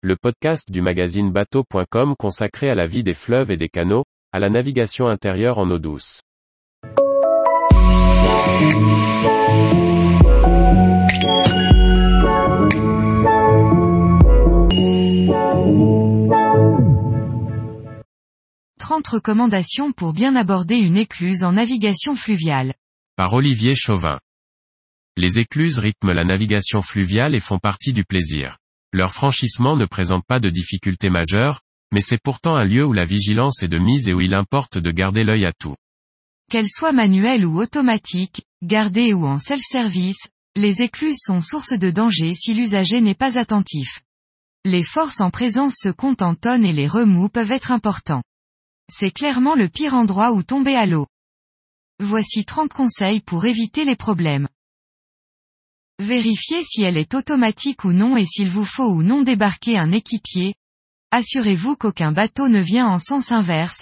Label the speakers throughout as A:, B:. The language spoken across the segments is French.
A: le podcast du magazine bateau.com consacré à la vie des fleuves et des canaux, à la navigation intérieure en eau douce.
B: « 30 recommandations pour bien aborder une écluse en navigation fluviale.
A: Par Olivier Chauvin. Les écluses rythment la navigation fluviale et font partie du plaisir. Leur franchissement ne présente pas de difficultés majeures, mais c'est pourtant un lieu où la vigilance est de mise et où il importe de garder l'œil à tout.
B: Qu'elles soient manuelles ou automatiques, gardées ou en self-service, les écluses sont source de danger si l'usager n'est pas attentif. Les forces en présence se comptent en tonnes et les remous peuvent être importants. C'est clairement le pire endroit où tomber à l'eau. Voici 30 conseils pour éviter les problèmes. Vérifiez si elle est automatique ou non et s'il vous faut ou non débarquer un équipier. Assurez-vous qu'aucun bateau ne vient en sens inverse.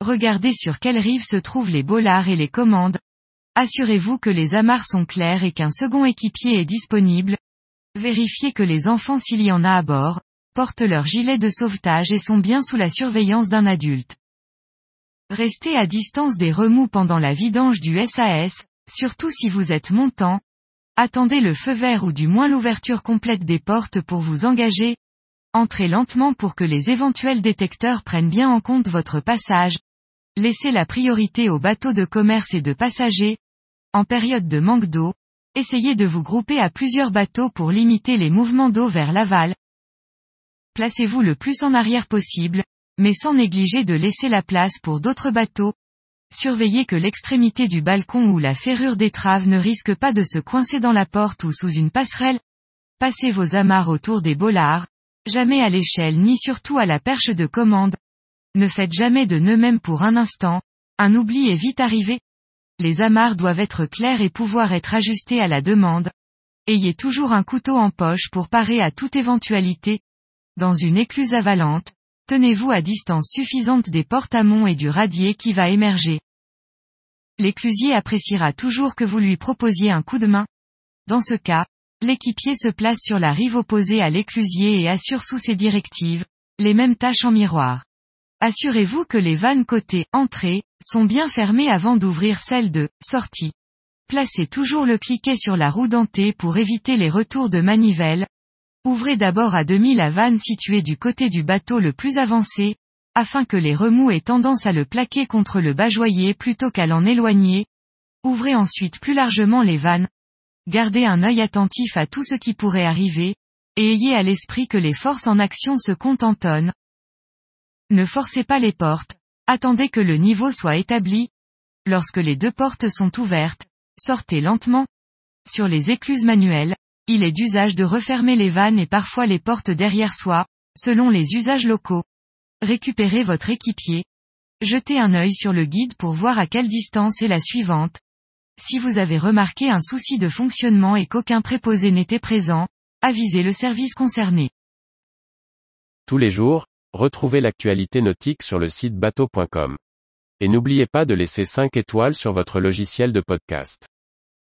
B: Regardez sur quelle rive se trouvent les bollards et les commandes. Assurez-vous que les amarres sont claires et qu'un second équipier est disponible. Vérifiez que les enfants s'il y en a à bord, portent leur gilet de sauvetage et sont bien sous la surveillance d'un adulte. Restez à distance des remous pendant la vidange du SAS, surtout si vous êtes montant, Attendez le feu vert ou du moins l'ouverture complète des portes pour vous engager. Entrez lentement pour que les éventuels détecteurs prennent bien en compte votre passage. Laissez la priorité aux bateaux de commerce et de passagers. En période de manque d'eau, essayez de vous grouper à plusieurs bateaux pour limiter les mouvements d'eau vers l'aval. Placez-vous le plus en arrière possible, mais sans négliger de laisser la place pour d'autres bateaux, Surveillez que l'extrémité du balcon ou la ferrure d'étrave ne risque pas de se coincer dans la porte ou sous une passerelle. Passez vos amarres autour des bollards, jamais à l'échelle ni surtout à la perche de commande. Ne faites jamais de nœud même pour un instant, un oubli est vite arrivé. Les amarres doivent être claires et pouvoir être ajustées à la demande. Ayez toujours un couteau en poche pour parer à toute éventualité. Dans une écluse avalante, tenez-vous à distance suffisante des portes amont et du radier qui va émerger. L'éclusier appréciera toujours que vous lui proposiez un coup de main. Dans ce cas, l'équipier se place sur la rive opposée à l'éclusier et assure sous ses directives, les mêmes tâches en miroir. Assurez-vous que les vannes côté entrée sont bien fermées avant d'ouvrir celles de sortie. Placez toujours le cliquet sur la roue dentée pour éviter les retours de manivelle, Ouvrez d'abord à demi la vanne située du côté du bateau le plus avancé, afin que les remous aient tendance à le plaquer contre le bajoyer plutôt qu'à l'en éloigner. Ouvrez ensuite plus largement les vannes. Gardez un œil attentif à tout ce qui pourrait arriver, et ayez à l'esprit que les forces en action se comptent en tonnes. Ne forcez pas les portes, attendez que le niveau soit établi. Lorsque les deux portes sont ouvertes, sortez lentement. Sur les écluses manuelles, il est d'usage de refermer les vannes et parfois les portes derrière soi, selon les usages locaux. Récupérez votre équipier. Jetez un œil sur le guide pour voir à quelle distance est la suivante. Si vous avez remarqué un souci de fonctionnement et qu'aucun préposé n'était présent, avisez le service concerné.
A: Tous les jours, retrouvez l'actualité nautique sur le site bateau.com. Et n'oubliez pas de laisser 5 étoiles sur votre logiciel de podcast.